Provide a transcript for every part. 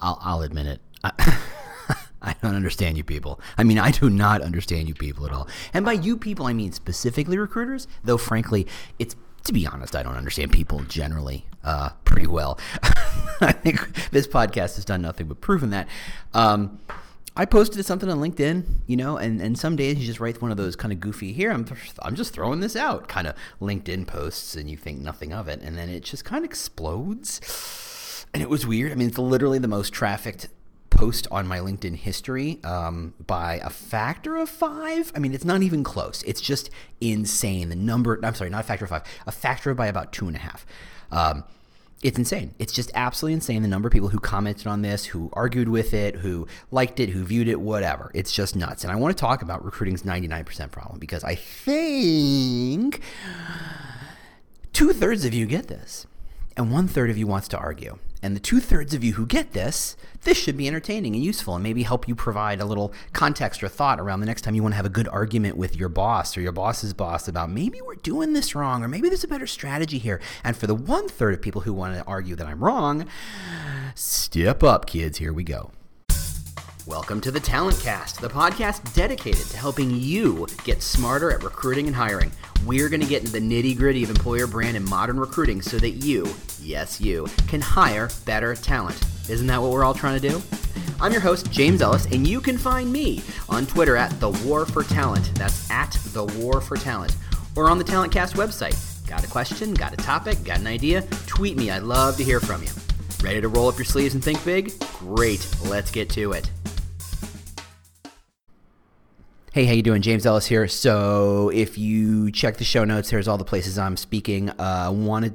I'll, I'll admit it. I, I don't understand you people. I mean, I do not understand you people at all. And by you people, I mean specifically recruiters, though frankly, it's to be honest, I don't understand people generally uh, pretty well. I think this podcast has done nothing but proven that. Um, I posted something on LinkedIn, you know, and, and some days you just write one of those kind of goofy, here, I'm, I'm just throwing this out kind of LinkedIn posts and you think nothing of it. And then it just kind of explodes. And it was weird. I mean, it's literally the most trafficked post on my LinkedIn history um, by a factor of five. I mean, it's not even close. It's just insane. The number, I'm sorry, not a factor of five, a factor of by about two and a half. Um, it's insane. It's just absolutely insane the number of people who commented on this, who argued with it, who liked it, who viewed it, whatever. It's just nuts. And I want to talk about recruiting's 99% problem because I think two thirds of you get this, and one third of you wants to argue. And the two thirds of you who get this, this should be entertaining and useful and maybe help you provide a little context or thought around the next time you want to have a good argument with your boss or your boss's boss about maybe we're doing this wrong or maybe there's a better strategy here. And for the one third of people who want to argue that I'm wrong, step up, kids. Here we go. Welcome to the Talent Cast, the podcast dedicated to helping you get smarter at recruiting and hiring. We're going to get into the nitty gritty of employer brand and modern recruiting so that you, yes, you, can hire better talent. Isn't that what we're all trying to do? I'm your host, James Ellis, and you can find me on Twitter at The War for Talent. That's at The War for Talent. Or on the Talent Cast website. Got a question? Got a topic? Got an idea? Tweet me. I'd love to hear from you. Ready to roll up your sleeves and think big? Great. Let's get to it. Hey, how you doing? James Ellis here. So, if you check the show notes, there's all the places I'm speaking. Uh, wanted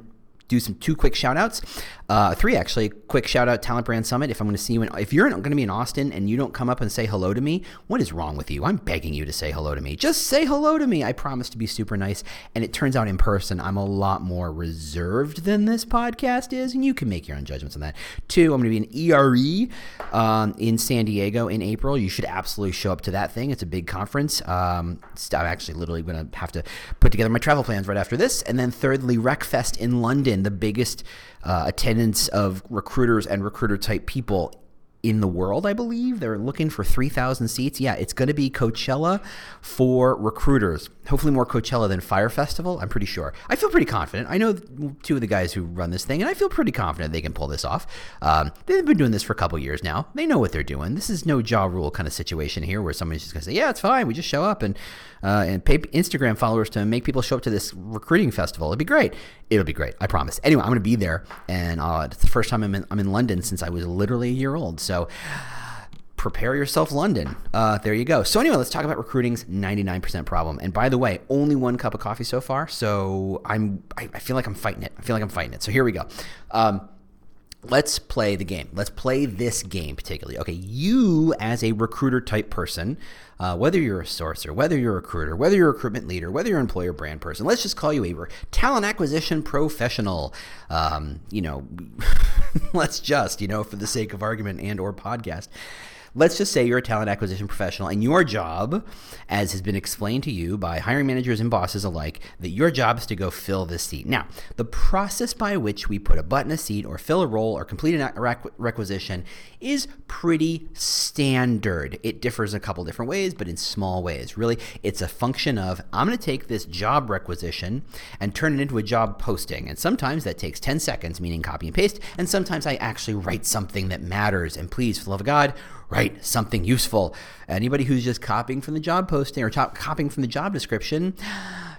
do some two quick shout outs. Uh, three actually. Quick shout out Talent Brand Summit. If I'm going to see you, in, if you're going to be in Austin and you don't come up and say hello to me, what is wrong with you? I'm begging you to say hello to me. Just say hello to me. I promise to be super nice. And it turns out in person, I'm a lot more reserved than this podcast is, and you can make your own judgments on that. Two, I'm going to be in ERE um, in San Diego in April. You should absolutely show up to that thing. It's a big conference. Um, I'm actually literally going to have to put together my travel plans right after this. And then thirdly, RecFest in London, the biggest uh, attendance of recruiters and recruiter type people in the world, I believe. They're looking for 3,000 seats. Yeah, it's going to be Coachella for recruiters. Hopefully, more Coachella than Fyre Festival, I'm pretty sure. I feel pretty confident. I know two of the guys who run this thing, and I feel pretty confident they can pull this off. Um, they've been doing this for a couple years now. They know what they're doing. This is no Ja Rule kind of situation here where somebody's just going to say, yeah, it's fine. We just show up and, uh, and pay Instagram followers to make people show up to this recruiting festival. It'd be great. It'll be great. I promise. Anyway, I'm going to be there, and uh, it's the first time I'm in, I'm in London since I was literally a year old. So, prepare yourself london. Uh, there you go. So anyway let's talk about recruiting's 99% problem. And by the way only one cup of coffee so far. So i'm i, I feel like i'm fighting it. I feel like i'm fighting it. So here we go. Um, let's play the game. Let's play this game particularly. Okay you as a recruiter type person uh, whether you're a sourcer whether you're a recruiter whether you're a recruitment leader whether you're an employer brand person let's just call you a talent acquisition professional. Um, you know let's just you know for the sake of argument and or podcast Let's just say you're a talent acquisition professional and your job, as has been explained to you by hiring managers and bosses alike, that your job is to go fill this seat. Now, the process by which we put a button a seat or fill a role or complete a requisition is pretty standard. It differs in a couple different ways, but in small ways. Really, it's a function of I'm going to take this job requisition and turn it into a job posting. And sometimes that takes 10 seconds, meaning copy and paste, and sometimes I actually write something that matters. And please, for the love of God, write something useful. Anybody who's just copying from the job posting or top, copying from the job description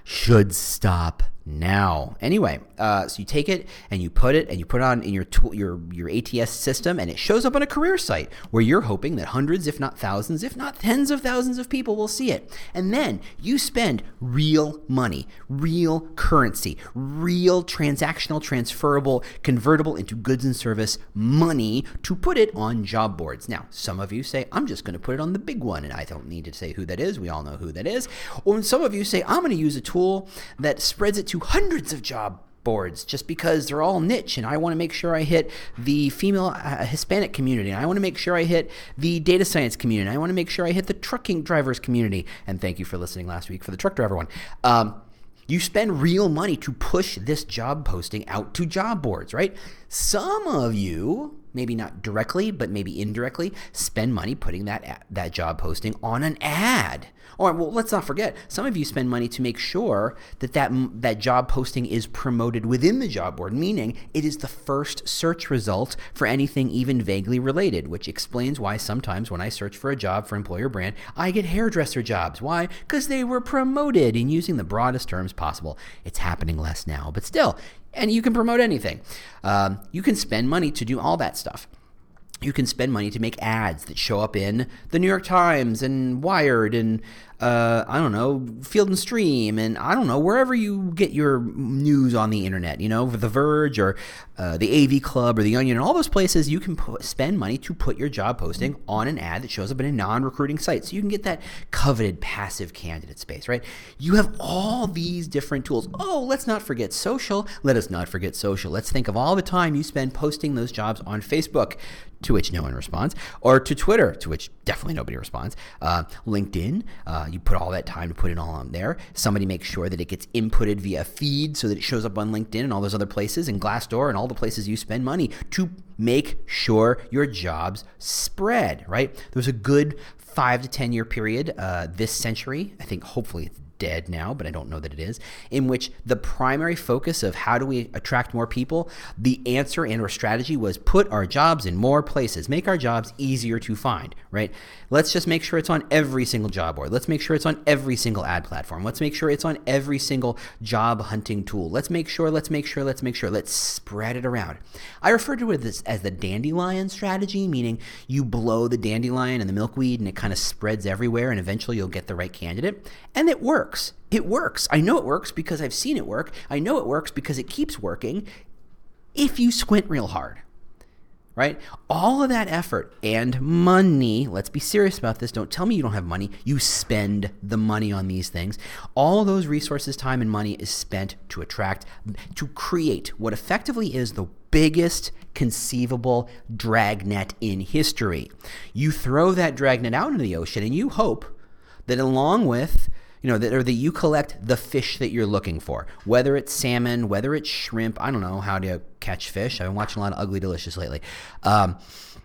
should stop now. Anyway, uh, so you take it and you put it and you put it on in your tool, your your ATS system, and it shows up on a career site where you're hoping that hundreds, if not thousands, if not tens of thousands of people will see it. And then you spend real money, real currency, real transactional, transferable, convertible into goods and service money to put it on job boards. Now, some of you say, I'm just going to put it on the big one, and I don't need to say who that is. We all know who that is. Or some of you say, I'm going to use a tool that spreads it to hundreds of job boards just because they're all niche and I want to make sure I hit the female uh, Hispanic community and I want to make sure I hit the data science community. and I want to make sure I hit the trucking drivers community. And thank you for listening last week for the truck driver one. Um, you spend real money to push this job posting out to job boards, right? Some of you maybe not directly, but maybe indirectly, spend money putting that that job posting on an ad. Or well, let's not forget, some of you spend money to make sure that that that job posting is promoted within the job board, meaning it is the first search result for anything even vaguely related, which explains why sometimes when I search for a job for employer brand, I get hairdresser jobs. Why? Because they were promoted in using the broadest terms possible. It's happening less now, but still, and you can promote anything. Um, you can spend money to do all that stuff. You can spend money to make ads that show up in the New York Times and Wired and uh, I don't know, Field and Stream, and I don't know, wherever you get your news on the internet, you know, The Verge or uh, the AV Club or The Onion, and all those places, you can put, spend money to put your job posting on an ad that shows up in a non recruiting site. So you can get that coveted passive candidate space, right? You have all these different tools. Oh, let's not forget social. Let us not forget social. Let's think of all the time you spend posting those jobs on Facebook to which no one responds, or to Twitter, to which definitely nobody responds. Uh, LinkedIn, uh, you put all that time to put it all on there. Somebody makes sure that it gets inputted via feed so that it shows up on LinkedIn and all those other places, and Glassdoor and all the places you spend money to make sure your jobs spread. Right? There's a good five to ten year period uh, this century. I think hopefully dead now, but I don't know that it is, in which the primary focus of how do we attract more people, the answer and our strategy was put our jobs in more places, make our jobs easier to find, right? Let's just make sure it's on every single job board. Let's make sure it's on every single ad platform. Let's make sure it's on every single job hunting tool. Let's make sure, let's make sure, let's make sure. Let's spread it around. I refer to this as the dandelion strategy, meaning you blow the dandelion and the milkweed and it kind of spreads everywhere and eventually you'll get the right candidate. And it works. It works. I know it works because I've seen it work. I know it works because it keeps working if you squint real hard right? All of that effort and money, let's be serious about this. Don't tell me you don't have money. You spend the money on these things. All those resources, time, and money is spent to attract, to create what effectively is the biggest conceivable dragnet in history. You throw that dragnet out into the ocean and you hope that along with you know, that or that you collect the fish that you're looking for, whether it's salmon, whether it's shrimp. I don't know how to catch fish. I've been watching a lot of Ugly Delicious lately. Um,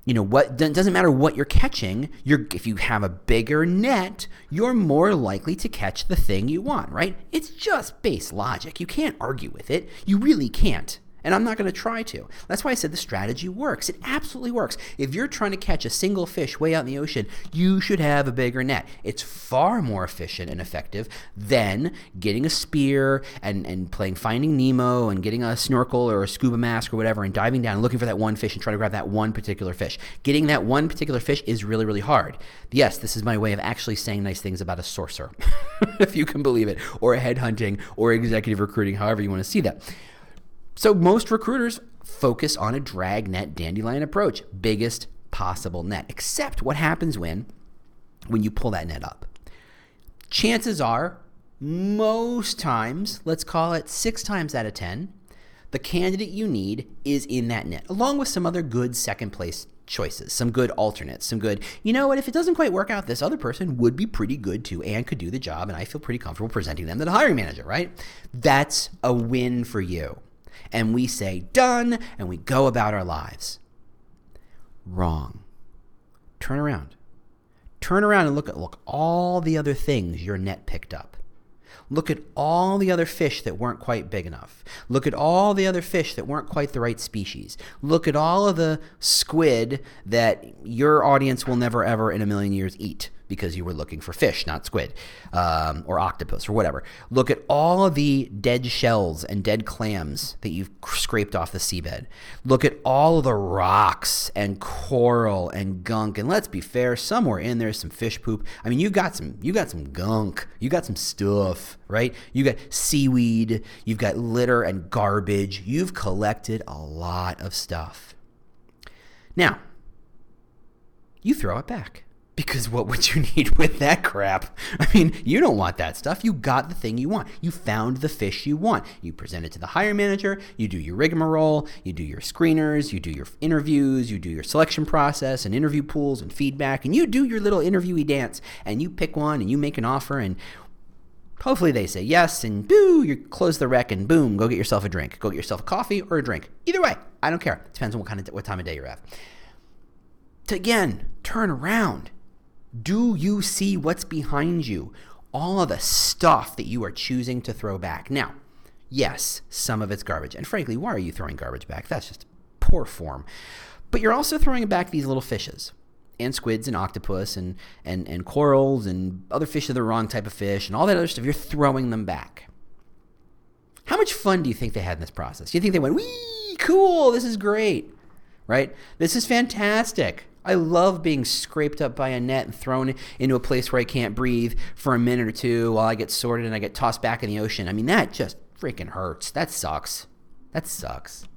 you know what doesn't matter what you're catching you're if you have a bigger net you're more likely to catch the thing you want right it's just base logic you can't argue with it you really can't and I'm not going to try to. That's why I said the strategy works. It absolutely works. If you're trying to catch a single fish way out in the ocean, you should have a bigger net. It's far more efficient and effective than getting a spear and, and playing Finding Nemo and getting a snorkel or a scuba mask or whatever and diving down and looking for that one fish and trying to grab that one particular fish. Getting that one particular fish is really, really hard. Yes, this is my way of actually saying nice things about a sorcerer, if you can believe it, or a headhunting or executive recruiting, however you want to see that. So most recruiters focus on a dragnet dandelion approach, biggest possible net. Except what happens when when you pull that net up. Chances are most times, let's call it 6 times out of 10, the candidate you need is in that net, along with some other good second place choices, some good alternates, some good, you know what, if it doesn't quite work out, this other person would be pretty good too and could do the job, and I feel pretty comfortable presenting them to the hiring manager, right? That's a win for you and we say done and we go about our lives. Wrong. Turn around. Turn around and look at look all the other things your net picked up. Look at all the other fish that weren't quite big enough. Look at all the other fish that weren't quite the right species. Look at all of the squid that your audience will never ever in a million years eat because you were looking for fish, not squid um, or octopus or whatever. Look at all of the dead shells and dead clams that you've scraped off the seabed. Look at all of the rocks and coral and gunk. And let's be fair, somewhere in there's some fish poop. I mean, you got some, you got some gunk. You got some stuff, right? You got seaweed. You've got litter and garbage. You've collected a lot of stuff. Now, you throw it back. Because what would you need with that crap? I mean, you don't want that stuff. You got the thing you want. You found the fish you want. You present it to the hire manager. You do your rigmarole. You do your screeners. You do your interviews. You do your selection process and interview pools and feedback. And you do your little interviewee dance. And you pick one and you make an offer. And Hopefully they say yes, and boo, you close the rec, and boom, go get yourself a drink. Go get yourself a coffee or a drink. Either way, I don't care. Depends on what kind of what time of day you're at. To again turn around. Do you see what's behind you? All of the stuff that you are choosing to throw back. Now, yes, some of it's garbage, and frankly, why are you throwing garbage back? That's just poor form. But you're also throwing back these little fishes and squids and octopus and, and, and corals and other fish are the wrong type of fish and all that other stuff, you're throwing them back. How much fun do you think they had in this process? Do you think they went, wee, cool, this is great, right? This is fantastic. I love being scraped up by a net and thrown into a place where I can't breathe for a minute or two while I get sorted and I get tossed back in the ocean. I mean, that just freaking hurts. That sucks. That sucks.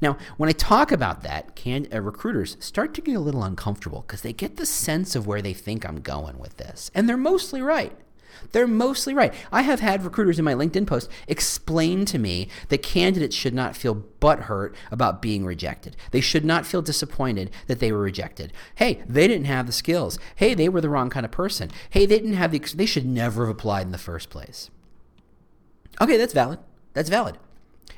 Now, when I talk about that, can uh, recruiters start to get a little uncomfortable because they get the sense of where they think I'm going with this, and they're mostly right. They're mostly right. I have had recruiters in my LinkedIn post explain to me that candidates should not feel butthurt about being rejected. They should not feel disappointed that they were rejected. Hey, they didn't have the skills. Hey, they were the wrong kind of person. Hey, they didn't have the. They should never have applied in the first place. Okay, that's valid. That's valid.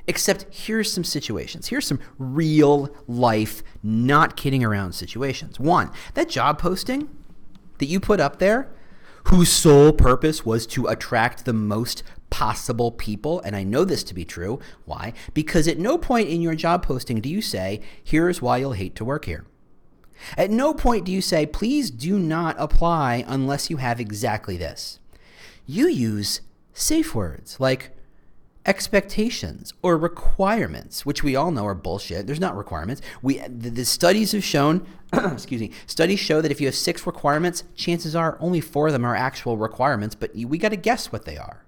Except here's some situations. Here's some real life, not kidding around situations. One, that job posting that you put up there, whose sole purpose was to attract the most possible people, and I know this to be true. Why? Because at no point in your job posting do you say, here's why you'll hate to work here. At no point do you say, please do not apply unless you have exactly this. You use safe words like, expectations or requirements, which we all know are bullshit. There's not requirements. We the, the studies have shown, excuse me, studies show that if you have six requirements, chances are only four of them are actual requirements, but we got to guess what they are.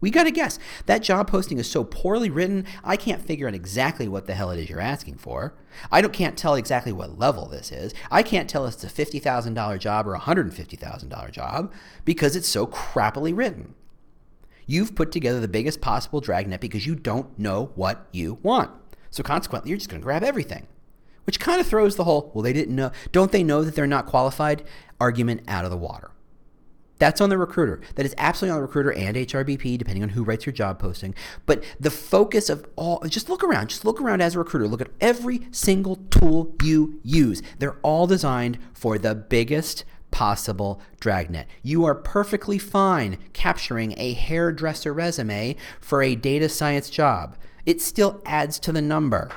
We got to guess. That job posting is so poorly written, I can't figure out exactly what the hell it is you're asking for. I don't, can't tell exactly what level this is. I can't tell if it's a $50,000 job or a $150,000 job because it's so crappily written. You've put together the biggest possible dragnet because you don't know what you want. So consequently, you're just going to grab everything, which kind of throws the whole, well, they didn't know, don't they know that they're not qualified argument out of the water. That's on the recruiter. That is absolutely on the recruiter and HRBP, depending on who writes your job posting. But the focus of all, just look around. Just look around as a recruiter. Look at every single tool you use. They're all designed for the biggest possible dragnet. You are perfectly fine capturing a hairdresser resume for a data science job. It still adds to the number.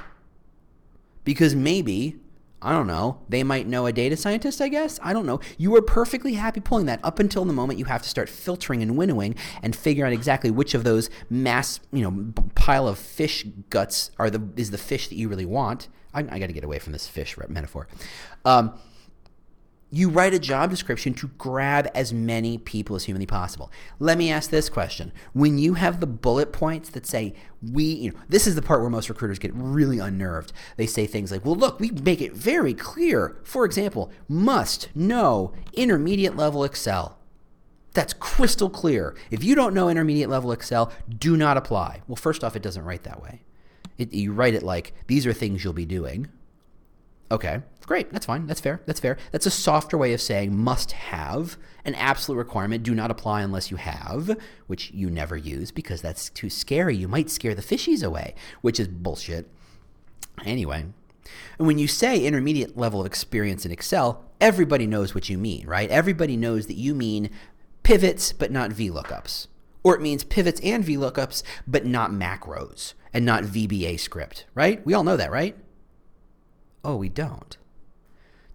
Because maybe, I don't know, they might know a data scientist, I guess. I don't know. You are perfectly happy pulling that up until the moment you have to start filtering and winnowing and figure out exactly which of those mass, you know, pile of fish guts are the is the fish that you really want. I, I got to get away from this fish metaphor. Um, you write a job description to grab as many people as humanly possible. Let me ask this question. When you have the bullet points that say, we, you know, this is the part where most recruiters get really unnerved. They say things like, well, look, we make it very clear. For example, must know intermediate level Excel. That's crystal clear. If you don't know intermediate level Excel, do not apply. Well, first off, it doesn't write that way. It, you write it like, these are things you'll be doing Okay, great. That's fine. That's fair. That's fair. That's a softer way of saying must have, an absolute requirement. Do not apply unless you have, which you never use because that's too scary. You might scare the fishies away, which is bullshit. Anyway, and when you say intermediate level of experience in Excel, everybody knows what you mean, right? Everybody knows that you mean pivots but not VLOOKUPs. Or it means pivots and VLOOKUPs but not macros and not VBA script, right? We all know that, right? Oh, we don't.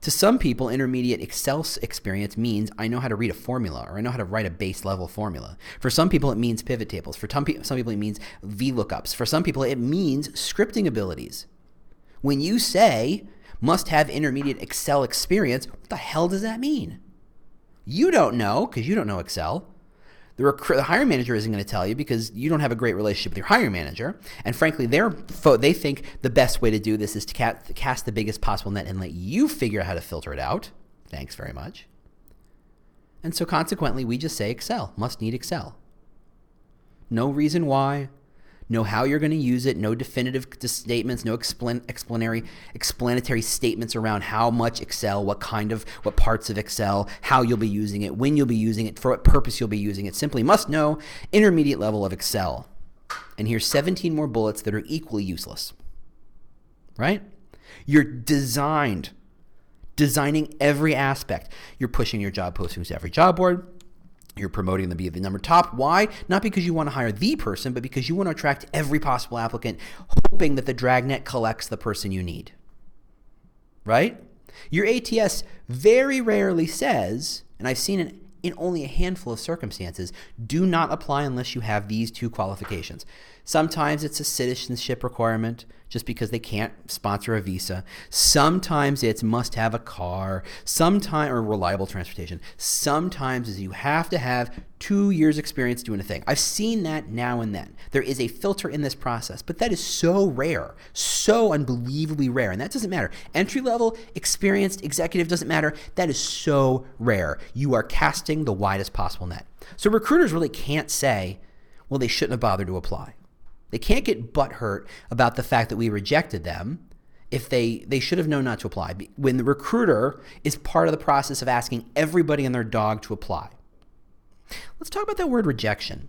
To some people, intermediate Excel experience means I know how to read a formula or I know how to write a base level formula. For some people, it means pivot tables. For some people, it means VLOOKUPs. For some people, it means scripting abilities. When you say must have intermediate Excel experience, what the hell does that mean? You don't know because you don't know Excel. The, rec- the hiring manager isn't going to tell you because you don't have a great relationship with your hiring manager. And frankly, they're fo- they think the best way to do this is to cast, cast the biggest possible net and let you figure out how to filter it out. Thanks very much. And so consequently, we just say Excel, must need Excel. No reason why, know how you're going to use it, no definitive statements, no explan- explanatory explanatory statements around how much Excel, what kind of what parts of Excel, how you'll be using it, when you'll be using it, for what purpose you'll be using it. Simply must know intermediate level of Excel. And here's 17 more bullets that are equally useless. Right? You're designed designing every aspect. You're pushing your job postings to every job board. You're promoting them to be the number top. Why? Not because you want to hire the person, but because you want to attract every possible applicant, hoping that the dragnet collects the person you need. Right? Your ATS very rarely says, and I've seen it in only a handful of circumstances, do not apply unless you have these two qualifications. Sometimes it's a citizenship requirement just because they can't sponsor a visa. Sometimes it's must have a car, sometime or reliable transportation. Sometimes is you have to have 2 years experience doing a thing. I've seen that now and then. There is a filter in this process, but that is so rare, so unbelievably rare, and that doesn't matter. Entry level, experienced executive doesn't matter. That is so rare. You are casting the widest possible net. So recruiters really can't say, well, they shouldn't have bothered to apply. They can't get butthurt about the fact that we rejected them if they they should have known not to apply. When the recruiter is part of the process of asking everybody and their dog to apply. Let's talk about that word rejection.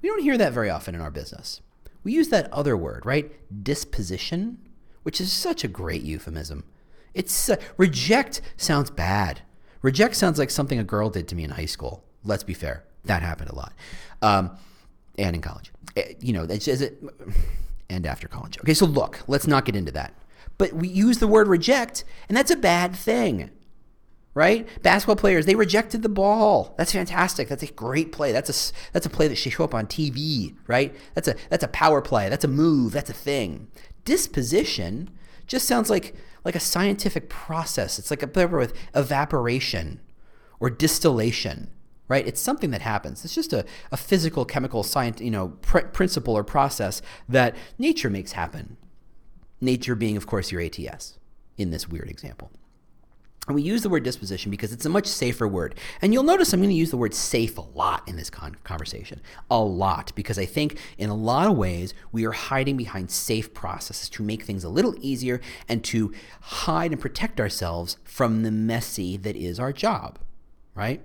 We don't hear that very often in our business. We use that other word, right? Disposition, which is such a great euphemism. It's uh, reject sounds bad. Reject sounds like something a girl did to me in high school. Let's be fair, that happened a lot, um, and in college. Eh, you know, that's just it, and after college. Okay, so look, let's not get into that. But we use the word reject, and that's a bad thing, right? Basketball players they rejected the ball. That's fantastic. That's a great play. That's a that's a play that should show up on TV, right? That's a that's a power play. That's a move. That's a thing. Disposition just sounds like like a scientific process. It's like a play with evaporation or distillation right? It's something that happens. It's just a, a physical, chemical, science, you know, pr- principle or process that nature makes happen. Nature being, of course, your ATS in this weird example. And we use the word disposition because it's a much safer word. And you'll notice I'm going to use the word safe a lot in this con- conversation. A lot. Because I think in a lot of ways we are hiding behind safe processes to make things a little easier and to hide and protect ourselves from the messy that is our job, right?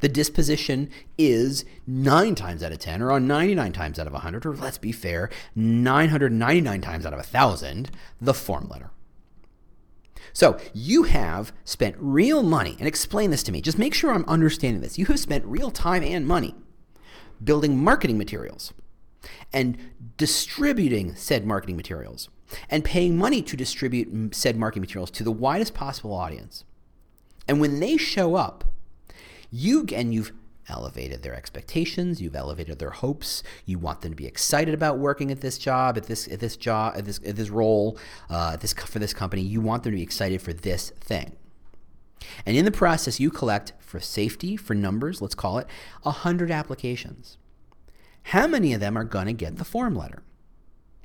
The disposition is 9 times out of 10, or on 99 times out of 100, or let's be fair, 999 times out of 1,000, the form letter. So you have spent real money, and explain this to me. Just make sure I'm understanding this. You have spent real time and money building marketing materials and distributing said marketing materials and paying money to distribute said marketing materials to the widest possible audience. And when they show up, you and you've elevated their expectations, you've elevated their hopes. You want them to be excited about working at this job, at this at this job, at this at this role, uh, this for this company. You want them to be excited for this thing. And in the process, you collect for safety, for numbers, let's call it, 100 applications. How many of them are going to get the form letter?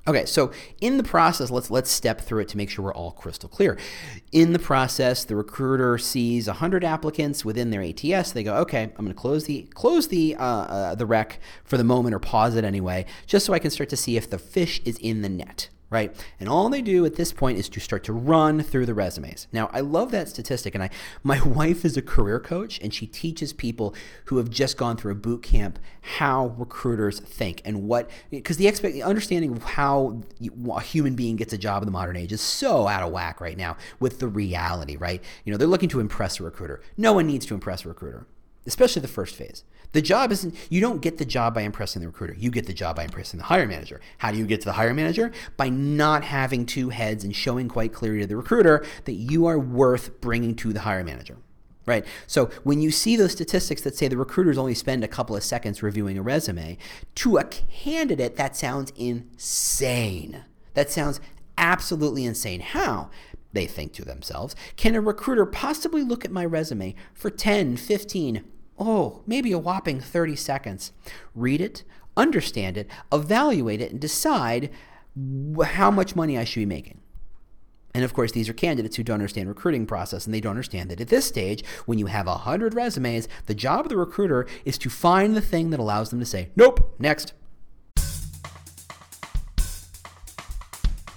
Okay, so in the process, let's let's step through it to make sure we're all crystal clear. In the process, the recruiter sees 100 applicants within their ATS. They go, okay, I'm going to close the close the uh, uh, the rec for the moment or pause it anyway, just so I can start to see if the fish is in the net right? And all they do at this point is to start to run through the resumes. Now, I love that statistic, and I my wife is a career coach, and she teaches people who have just gone through a boot camp how recruiters think and what because the expect understanding of how a human being gets a job in the modern age is so out of whack right now with the reality, right? You know, they're looking to impress a recruiter. No one needs to impress a recruiter, especially the first phase. The job isn't, you don't get the job by impressing the recruiter. You get the job by impressing the hiring manager. How do you get to the hiring manager? By not having two heads and showing quite clearly to the recruiter that you are worth bringing to the hiring manager. Right. So when you see those statistics that say the recruiters only spend a couple of seconds reviewing a resume, to a candidate, that sounds insane. That sounds absolutely insane. How? They think to themselves, can a recruiter possibly look at my resume for 10, 15, oh, maybe a whopping 30 seconds. Read it, understand it, evaluate it, and decide how much money I should be making. And of course, these are candidates who don't understand recruiting process and they don't understand that at this stage, when you have 100 resumes, the job of the recruiter is to find the thing that allows them to say, nope, next.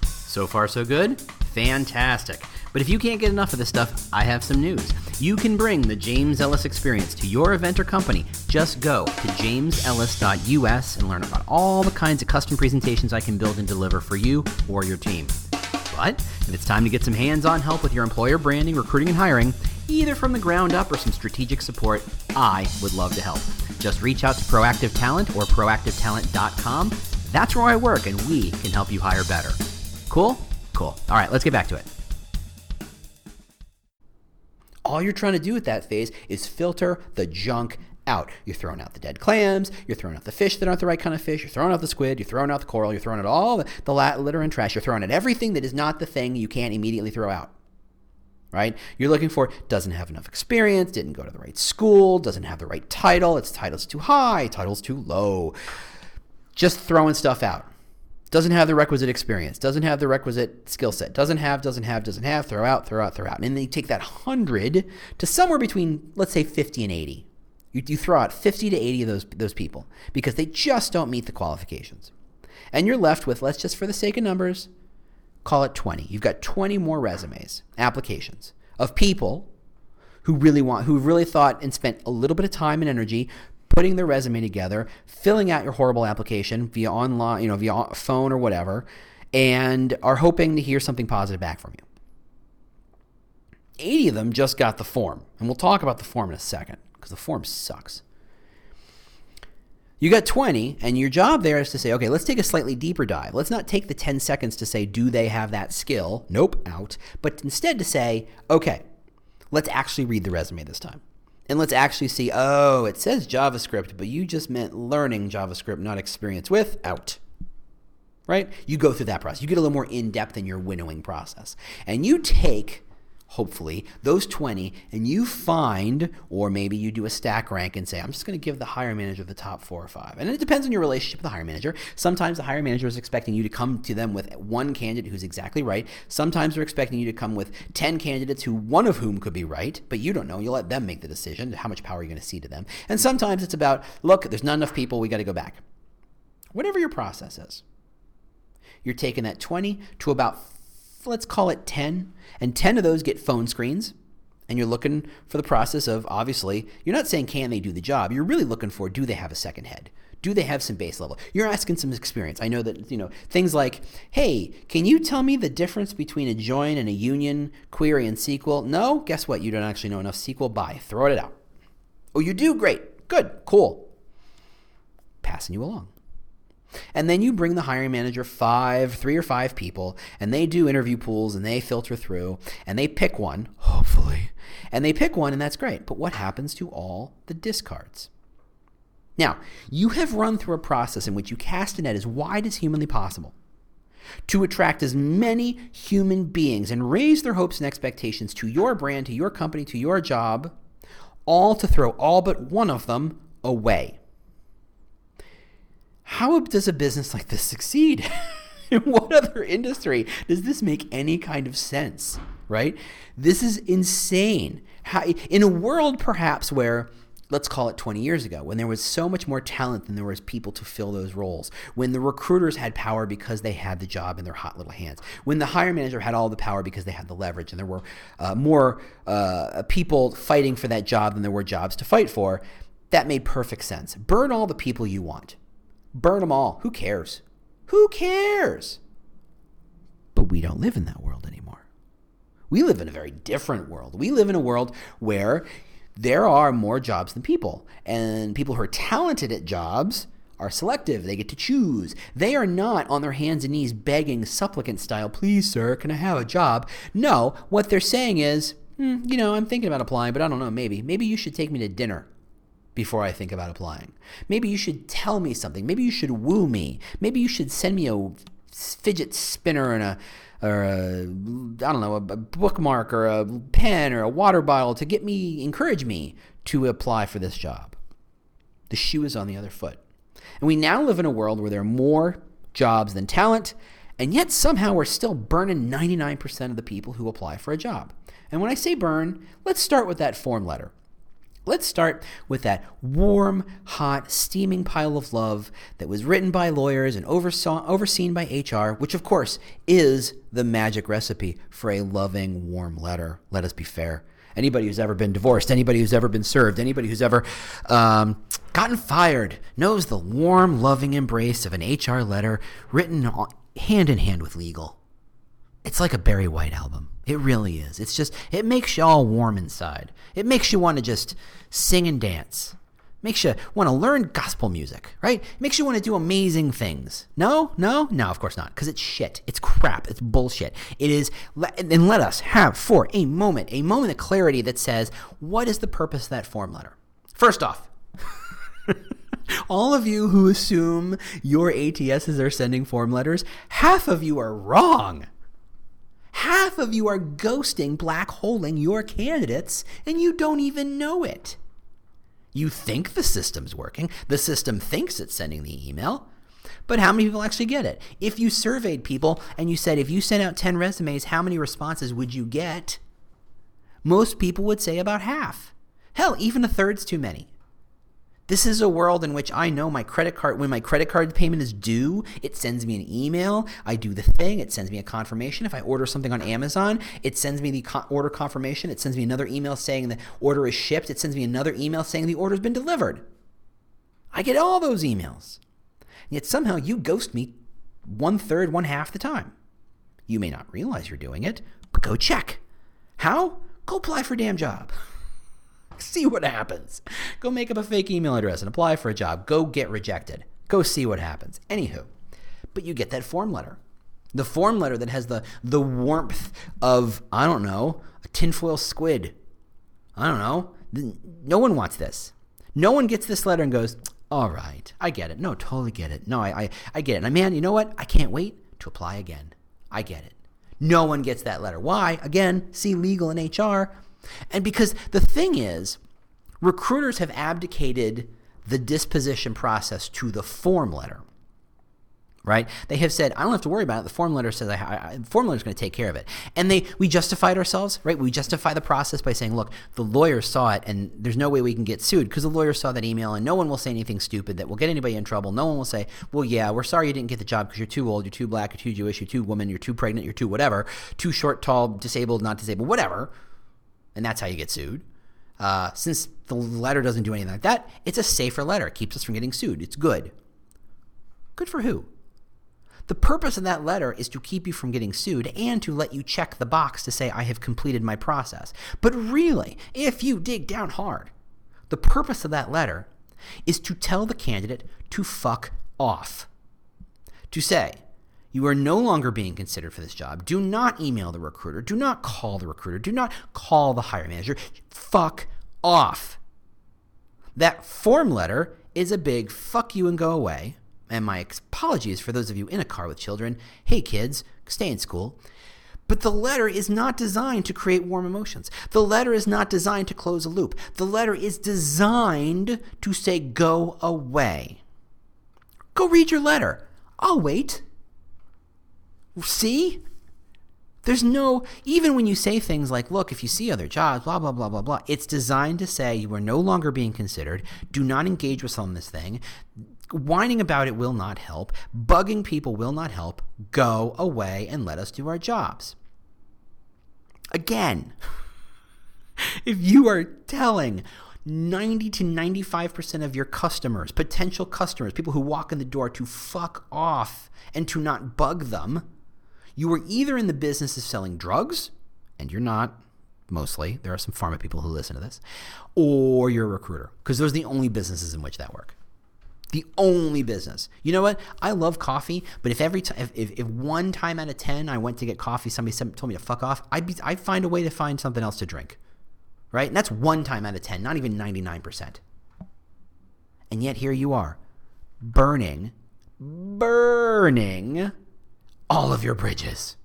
So far, so good? Fantastic. But if you can't get enough of this stuff, I have some news. You can bring the James Ellis experience to your event or company. Just go to jamesellis.us and learn about all the kinds of custom presentations I can build and deliver for you or your team. But if it's time to get some hands on help with your employer branding, recruiting, and hiring, either from the ground up or some strategic support, I would love to help. Just reach out to Proactive Talent or proactivetalent.com. That's where I work, and we can help you hire better. Cool? Cool. All right, let's get back to it. All you're trying to do with that phase is filter the junk out. You're throwing out the dead clams, you're throwing out the fish that aren't the right kind of fish, you're throwing out the squid, you're throwing out the coral, you're throwing out all the, the litter and trash, you're throwing out everything that is not the thing you can't immediately throw out. Right? You're looking for doesn't have enough experience, didn't go to the right school, doesn't have the right title, its title's too high, title's too low. Just throwing stuff out doesn't have the requisite experience, doesn't have the requisite skill set, doesn't have, doesn't have, doesn't have, throw out, throw out, throw out. And then you take that 100 to somewhere between, let's say, 50 and 80. You, you throw out 50 to 80 of those, those people because they just don't meet the qualifications. And you're left with, let's just for the sake of numbers, call it 20. You've got 20 more resumes, applications of people who really want, who really thought and spent a little bit of time and energy putting their resume together, filling out your horrible application via online, you know, via phone or whatever, and are hoping to hear something positive back from you. 80 of them just got the form, and we'll talk about the form in a second because the form sucks. You got 20, and your job there is to say, okay, let's take a slightly deeper dive. Let's not take the 10 seconds to say, do they have that skill? Nope, out. But instead to say, okay, let's actually read the resume this time and let's actually see oh, it says JavaScript, but you just meant learning JavaScript, not experience with out. Right? You go through that process. You get a little more in depth in your winnowing process. And you take hopefully, those 20, and you find, or maybe you do a stack rank and say, I'm just going to give the hiring manager the top four or five. And it depends on your relationship with the hiring manager. Sometimes the hiring manager is expecting you to come to them with one candidate who's exactly right. Sometimes they're expecting you to come with 10 candidates who one of whom could be right, but you don't know. You let them make the decision. How much power are you going to see to them? And sometimes it's about, look, there's not enough people. We got to go back. Whatever your process is, you're taking that 20 to about let's call it 10, and 10 of those get phone screens. And you're looking for the process of obviously, you're not saying can they do the job. You're really looking for do they have a second head? Do they have some base level? You're asking some experience. I know that, you know, things like, hey, can you tell me the difference between a join and a union query in SQL? No? Guess what? You don't actually know enough SQL. Bye. Throw it out. Oh, you do? Great. Good. Cool. Passing you along. And then you bring the hiring manager five, three or five people, and they do interview pools and they filter through and they pick one, hopefully. And they pick one, and that's great. But what happens to all the discards? Now, you have run through a process in which you cast a net as wide as humanly possible to attract as many human beings and raise their hopes and expectations to your brand, to your company, to your job, all to throw all but one of them away. How does a business like this succeed? In what other industry does this make any kind of sense? Right? This is insane. How, in a world perhaps where let's call it 20 years ago when there was so much more talent than there was people to fill those roles when the recruiters had power because they had the job in their hot little hands when the hiring manager had all the power because they had the leverage and there were uh, more uh, people fighting for that job than there were jobs to fight for that made perfect sense burn all the people you want Burn them all. Who cares? Who cares? But we don't live in that world anymore. We live in a very different world. We live in a world where there are more jobs than people. And people who are talented at jobs are selective. They get to choose. They are not on their hands and knees begging, supplicant style, please, sir, can I have a job? No, what they're saying is, hmm, you know, I'm thinking about applying, but I don't know, maybe. Maybe you should take me to dinner before I think about applying. Maybe you should tell me something. Maybe you should woo me. Maybe you should send me a fidget spinner and a or a, I don't know, a bookmark or a pen or a water bottle to get me, encourage me to apply for this job. The shoe is on the other foot. And we now live in a world where there are more jobs than talent, and yet somehow we're still burning 99% of the people who apply for a job. And when I say burn, let's start with that form letter. Let's start with that warm, hot, steaming pile of love that was written by lawyers and oversaw, overseen by HR, which of course is the magic recipe for a loving, warm letter. Let us be fair. Anybody who's ever been divorced, anybody who's ever been served, anybody who's ever um, gotten fired knows the warm, loving embrace of an HR letter written hand in hand with legal. It's like a Barry White album. It really is. It's just, it makes you all warm inside. It makes you want to just sing and dance. Makes you want to learn gospel music, right? Makes you want to do amazing things. No, no, no, of course not, because it's shit. It's crap. It's bullshit. It is, and let us have for a moment, a moment of clarity that says, what is the purpose of that form letter? First off, all of you who assume your ATSs are sending form letters, half of you are wrong. Half of you are ghosting, black holing your candidates, and you don't even know it. You think the system's working, the system thinks it's sending the email. But how many people actually get it? If you surveyed people and you said, if you sent out 10 resumes, how many responses would you get? Most people would say about half. Hell, even a third's too many. This is a world in which I know my credit card, when my credit card payment is due, it sends me an email. I do the thing, it sends me a confirmation. If I order something on Amazon, it sends me the co- order confirmation. It sends me another email saying the order is shipped. It sends me another email saying the order's been delivered. I get all those emails. Yet somehow you ghost me one third, one half the time. You may not realize you're doing it, but go check. How? Go apply for a damn job. see what happens. Go make up a fake email address and apply for a job. Go get rejected. Go see what happens. Anywho, but you get that form letter. The form letter that has the, the warmth of, I don't know, a tinfoil squid. I don't know. No one wants this. No one gets this letter and goes, all right, I get it. No, totally get it. No, I, I, I get it. And man, you know what? I can't wait to apply again. I get it. No one gets that letter. Why? Again, see legal and HR. And because the thing is, recruiters have abdicated the disposition process to the form letter. Right? They have said, I don't have to worry about it. The form letter says I, I the form letter is going to take care of it. And they we justified ourselves, right? We justify the process by saying, look, the lawyer saw it and there's no way we can get sued because the lawyer saw that email and no one will say anything stupid that will get anybody in trouble. No one will say, well, yeah, we're sorry you didn't get the job because you're too old, you're too black, you're too Jewish, you're too woman, you're too pregnant, you're too whatever, too short, tall, disabled, not disabled, whatever and that's how you get sued. Uh, since the letter doesn't do anything like that, it's a safer letter. It keeps us from getting sued. It's good. Good for who? The purpose of that letter is to keep you from getting sued and to let you check the box to say, I have completed my process. But really, if you dig down hard, the purpose of that letter is to tell the candidate to fuck off. To say, you are no longer being considered for this job. Do not email the recruiter. Do not call the recruiter. Do not call the hiring manager. Fuck off. That form letter is a big fuck you and go away. And my apologies for those of you in a car with children. Hey, kids, stay in school. But the letter is not designed to create warm emotions. The letter is not designed to close a loop. The letter is designed to say, go away. Go read your letter. I'll wait. See? There's no, even when you say things like, look, if you see other jobs, blah, blah, blah, blah, blah, it's designed to say you are no longer being considered. Do not engage with on this thing. Whining about it will not help. Bugging people will not help. Go away and let us do our jobs. Again, if you are telling 90 to 95% of your customers, potential customers, people who walk in the door to fuck off and to not bug them, you are either in the business of selling drugs, and you're not, mostly. There are some pharma people who listen to this, or you're a recruiter, because those are the only businesses in which that work. The only business. You know what? I love coffee, but if every time, if, if, one time out of ten I went to get coffee, somebody told me to fuck off, I'd be, I'd find a way to find something else to drink, right? And that's one time out of ten, not even ninety nine percent. And yet here you are, burning, burning all of your bridges.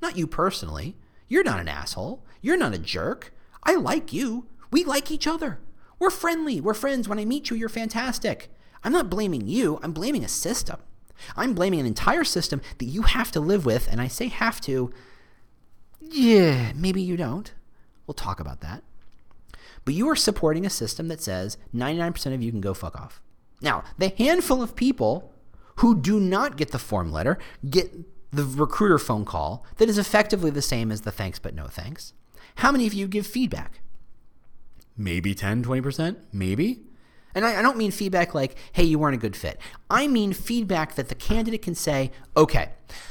Not you personally. You're not an asshole. You're not a jerk. I like you. We like each other. We're friendly. We're friends. When I meet you, you're fantastic. I'm not blaming you. I'm blaming a system. I'm blaming an entire system that you have to live with. And I say have to. Yeah, maybe you don't. We'll talk about that. But you are supporting a system that says 99% of you can go fuck off. Now, the handful of people who do not get the form letter get the recruiter phone call that is effectively the same as the thanks but no thanks. How many of you give feedback? Maybe 10, 20%? Maybe. And I, I, don't mean feedback like, hey, you weren't a good fit. I mean feedback that the candidate can say, okay,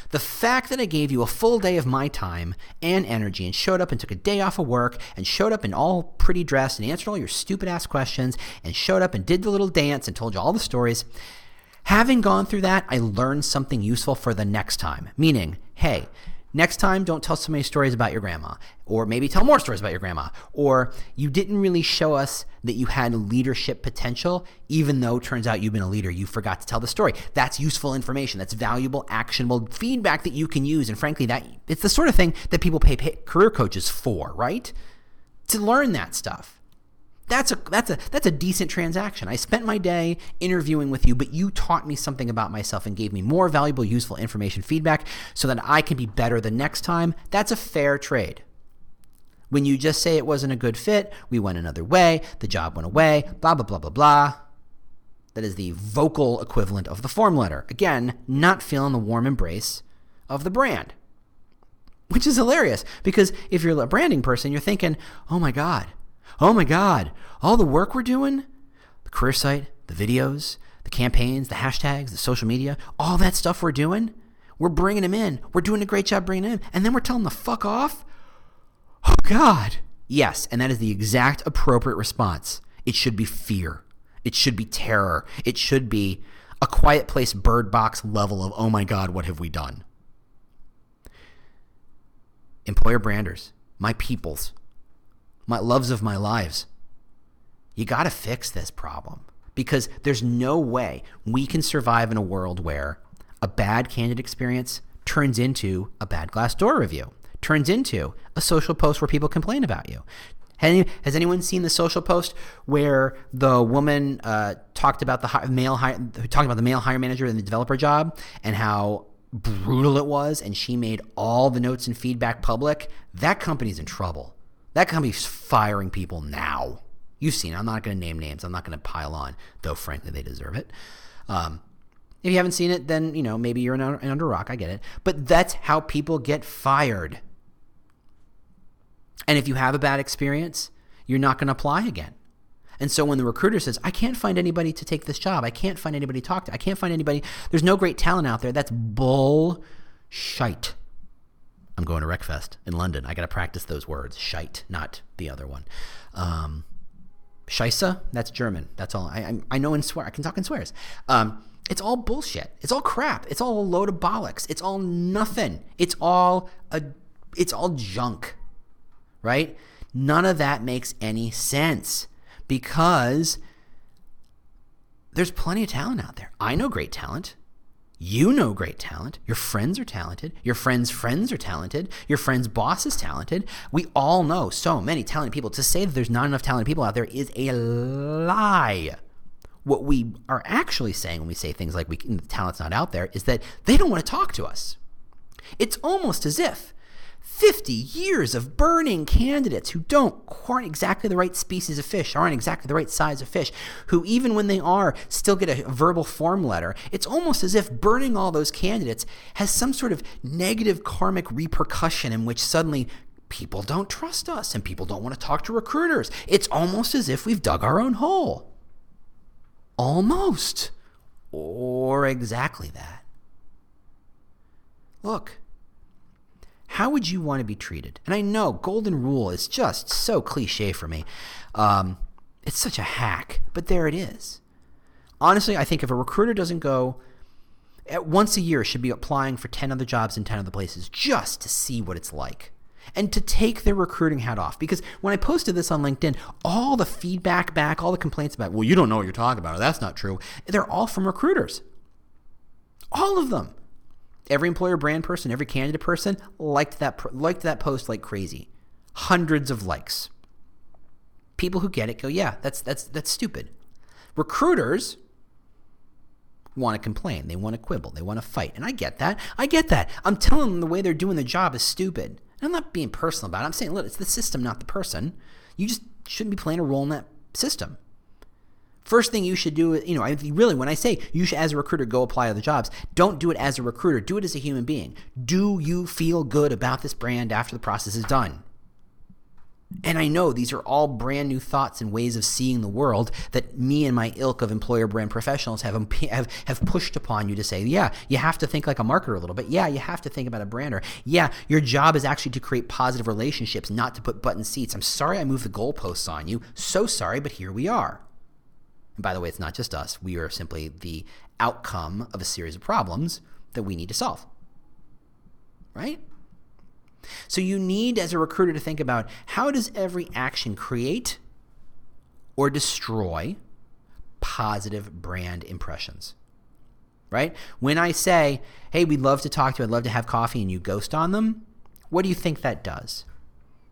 the fact that I gave you a full day of my time and energy and showed up and took a day off of work and showed up in all pretty dress and answered all your stupid ass questions and showed up and did the little dance and told you all the stories. Having gone through that, I learned something useful for the next time. Meaning, hey, Next time, don't tell so many stories about your grandma, or maybe tell more stories about your grandma, or you didn't really show us that you had leadership potential, even though turns out you've been a leader. You forgot to tell the story. That's useful information. That's valuable, actionable feedback that you can use. And frankly, that it's the sort of thing that people pay, pay career coaches for, right? To learn that stuff. That's a that's a that's a decent transaction. I spent my day interviewing with you, but you taught me something about myself and gave me more valuable, useful information feedback so that I can be better the next time. That's a fair trade. When you just say it wasn't a good fit, we went another way, the job went away, blah blah blah blah blah. That is the vocal equivalent of the form letter. Again, not feeling the warm embrace of the brand. Which is hilarious because if you're a branding person, you're thinking, "Oh my god, oh my God, all the work we're doing, the career site, the videos, the campaigns, the hashtags, the social media, all that stuff we're doing, we're bringing them in. We're doing a great job bringing them in. And then we're telling them to fuck off? Oh, God. Yes, and that is the exact appropriate response. It should be fear. It should be terror. It should be a quiet place bird box level of, oh my God, what have we done? Employer branders, my peoples, my loves of my lives. You got to fix this problem because there's no way we can survive in a world where a bad candidate experience turns into a bad Glassdoor review, turns into a social post where people complain about you. Has anyone seen the social post where the woman uh, talked about the male talking about the male hire manager and the developer job and how brutal it was, and she made all the notes and feedback public? That company's in trouble. That company's firing people now. You've seen it. I'm not going to name names. I'm not going to pile on, though, frankly, they deserve it. Um, if you haven't seen it, then, you know, maybe you're an, an under rock. I get it. But that's how people get fired. And if you have a bad experience, you're not going to apply again. And so when the recruiter says, I can't find anybody to take this job, I can't find anybody to talk to, I can't find anybody, there's no great talent out there, that's bull shite. I'm going to RecFest in London. I got to practice those words. Shite, not the other one. Um, that's German. That's all. I, I, I know in swear. I can talk in swears. Um, it's all bullshit. It's all crap. It's all a load of bollocks. It's all nothing. It's all a. It's all junk, right? None of that makes any sense because there's plenty of talent out there. I know great talent. You know great talent. Your friends are talented. Your friends' friends are talented. Your friend's boss is talented. We all know so many talented people. To say that there's not enough talented people out there is a lie. What we are actually saying when we say things like we, the talent's not out there is that they don't want to talk to us. It's almost as if 50 years of burning candidates who don't aren't exactly the right species of fish, aren't exactly the right size of fish, who even when they are still get a verbal form letter. It's almost as if burning all those candidates has some sort of negative karmic repercussion in which suddenly people don't trust us and people don't want to talk to recruiters. It's almost as if we've dug our own hole. Almost. Or exactly that. Look, how would you want to be treated? And I know golden rule is just so cliche for me. Um, it's such a hack, but there it is. Honestly, I think if a recruiter doesn't go at once a year, should be applying for 10 other jobs in 10 other places just to see what it's like and to take their recruiting hat off. Because when I posted this on LinkedIn, all the feedback back, all the complaints about, well, you don't know what you're talking about, or that's not true, they're all from recruiters. All of them every employer brand person, every candidate person liked that liked that post like crazy. Hundreds of likes. People who get it go, "Yeah, that's that's that's stupid." Recruiters want to complain. They want to quibble. They want to fight. And I get that. I get that. I'm telling them the way they're doing the job is stupid. And I'm not being personal about it. I'm saying, look, it's the system, not the person. You just shouldn't be playing a role in that system. First thing you should do, you know, I really, when I say you should, as a recruiter, go apply other jobs, don't do it as a recruiter. Do it as a human being. Do you feel good about this brand after the process is done? And I know these are all brand new thoughts and ways of seeing the world that me and my ilk of employer brand professionals have, have, have pushed upon you to say, yeah, you have to think like a marketer a little bit. Yeah, you have to think about a brander. Yeah, your job is actually to create positive relationships, not to put button seats. I'm sorry I moved the goalposts on you. So sorry, but here we are. By the way, it's not just us. We are simply the outcome of a series of problems that we need to solve. Right? So you need, as a recruiter, to think about how does every action create or destroy positive brand impressions? Right? When I say, hey, we'd love to talk to you, I'd love to have coffee, and you ghost on them, what do you think that does?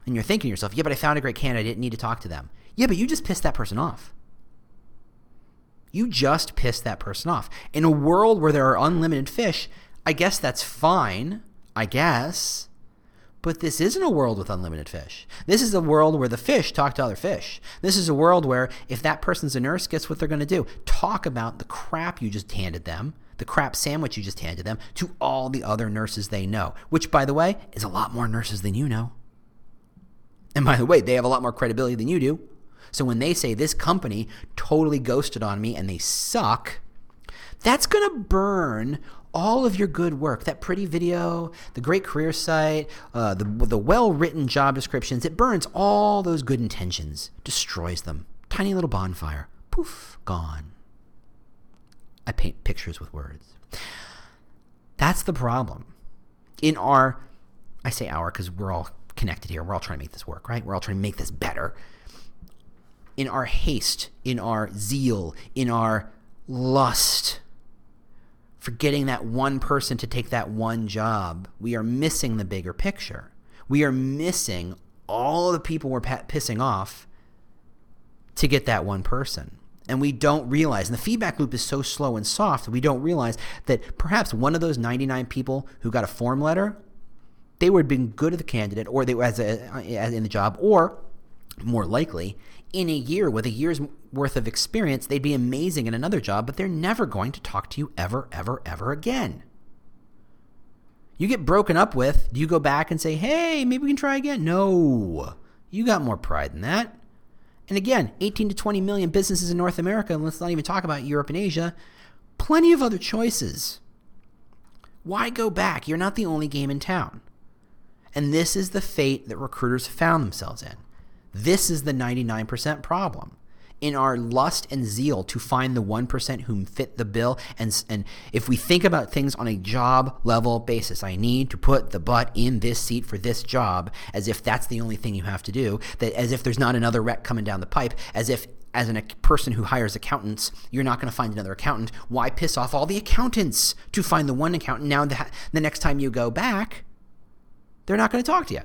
And you're thinking to yourself, yeah, but I found a great candidate, I didn't need to talk to them. Yeah, but you just pissed that person off. You just pissed that person off. In a world where there are unlimited fish, I guess that's fine. I guess. But this isn't a world with unlimited fish. This is a world where the fish talk to other fish. This is a world where if that person's a nurse, guess what they're going to do? Talk about the crap you just handed them, the crap sandwich you just handed them, to all the other nurses they know, which, by the way, is a lot more nurses than you know. And by the way, they have a lot more credibility than you do. So when they say this company totally ghosted on me and they suck, that's going to burn all of your good work that pretty video, the great career site, uh, the, the well written job descriptions. It burns all those good intentions, destroys them. Tiny little bonfire. Poof, gone. I paint pictures with words. That's the problem. In our, I say our because we're all connected here. We're all trying to make this work, right? We're all trying to make this better in our haste, in our zeal, in our lust for getting that one person to take that one job, we are missing the bigger picture. We are missing all the people we're pissing off to get that one person. And we don't realize, and the feedback loop is so slow and soft, we don't realize that perhaps one of those 99 people who got a form letter, they would have been good at the candidate or they were as, a, as in the job, or more likely, in a year with a year's worth of experience, they'd be amazing in another job, but they're never going to talk to you ever, ever, ever again. You get broken up with, do you go back and say, hey, maybe we can try again? No. You got more pride than that. And again, 18 to 20 million businesses in North America, and let's not even talk about Europe and Asia, plenty of other choices. Why go back? You're not the only game in town. And this is the fate that recruiters found themselves in. This is the 99% problem. In our lust and zeal to find the 1% whom fit the bill, and, and if we think about things on a job level basis, I need to put the butt in this seat for this job, as if that's the only thing you have to do, that as if there's not another rec coming down the pipe, as if as a person who hires accountants, you're not going to find another accountant. Why piss off all the accountants to find the one accountant? Now, the, the next time you go back, they're not going to talk to you.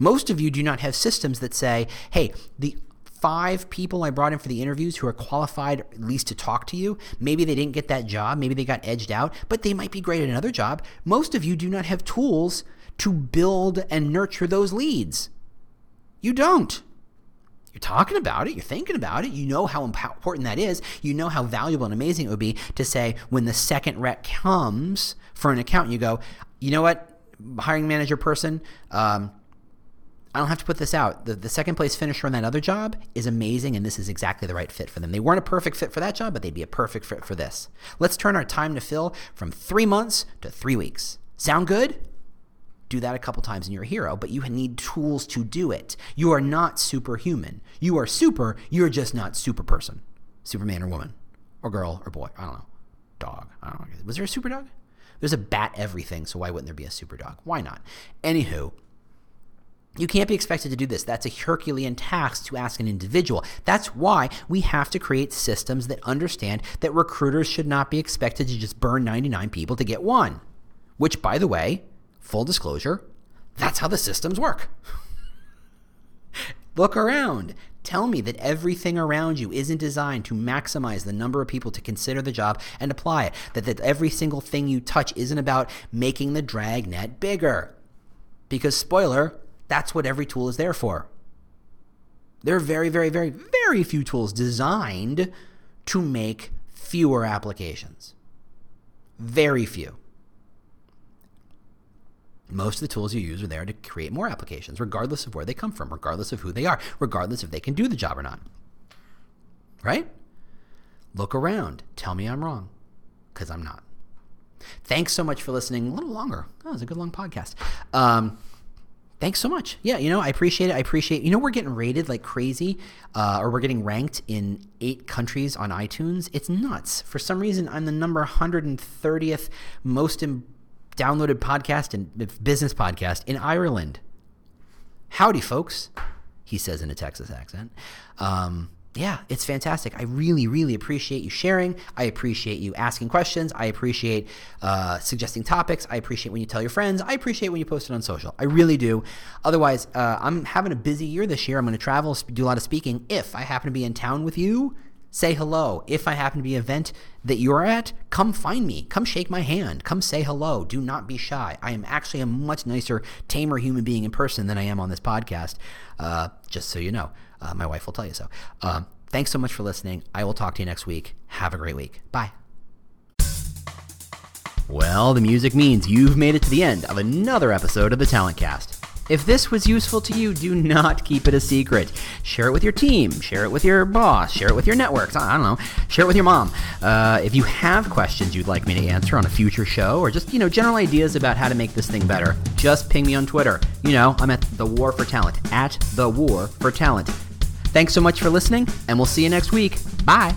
Most of you do not have systems that say, hey, the five people I brought in for the interviews who are qualified at least to talk to you. Maybe they didn't get that job, maybe they got edged out, but they might be great at another job. Most of you do not have tools to build and nurture those leads. You don't. You're talking about it, you're thinking about it, you know how important that is, you know how valuable and amazing it would be to say when the second rec comes for an account, you go, you know what, hiring manager person, um, I don't have to put this out. The, the second place finisher on that other job is amazing, and this is exactly the right fit for them. They weren't a perfect fit for that job, but they'd be a perfect fit for this. Let's turn our time to fill from three months to three weeks. Sound good? Do that a couple times and you're a hero, but you need tools to do it. You are not superhuman. You are super, you're just not super person. Superman or woman, or girl or boy. I don't know. Dog. I don't know. Was there a super dog? There's a bat everything, so why wouldn't there be a super dog? Why not? Anywho, you can't be expected to do this. That's a Herculean task to ask an individual. That's why we have to create systems that understand that recruiters should not be expected to just burn 99 people to get one. Which, by the way, full disclosure, that's how the systems work. Look around. Tell me that everything around you isn't designed to maximize the number of people to consider the job and apply it. That, that every single thing you touch isn't about making the drag net bigger. Because, spoiler, that's what every tool is there for. There are very, very, very, very few tools designed to make fewer applications. Very few. Most of the tools you use are there to create more applications, regardless of where they come from, regardless of who they are, regardless if they can do the job or not. Right? Look around. Tell me I'm wrong, because I'm not. Thanks so much for listening. A little longer. That was a good long podcast. Um, thanks so much. Yeah, you know, I appreciate it. I appreciate. You know, we're getting rated like crazy, uh, or we're getting ranked in eight countries on iTunes. It's nuts. For some reason, I'm the number 130th most Im- downloaded podcast and business podcast in Ireland. Howdy, folks. He says in a Texas accent. Um, yeah, it's fantastic. I really, really appreciate you sharing. I appreciate you asking questions. I appreciate uh, suggesting topics. I appreciate when you tell your friends. I appreciate when you post it on social. I really do. Otherwise, uh, I'm having a busy year this year. I'm going to travel, do a lot of speaking. If I happen to be in town with you, say hello. If I happen to be an event that you're at, come find me. Come shake my hand. Come say hello. Do not be shy. I am actually a much nicer, tamer human being in person than I am on this podcast, uh, just so you know. Uh, my wife will tell you so. Um, thanks so much for listening. I will talk to you next week. Have a great week. Bye. Well, the music means you've made it to the end of another episode of the Talent Cast. If this was useful to you, do not keep it a secret. Share it with your team, share it with your boss, share it with your networks. I don't know, share it with your mom. Uh, if you have questions you'd like me to answer on a future show, or just you know general ideas about how to make this thing better, just ping me on Twitter. You know, I'm at the War for Talent at the War for Talent. Thanks so much for listening, and we'll see you next week. Bye.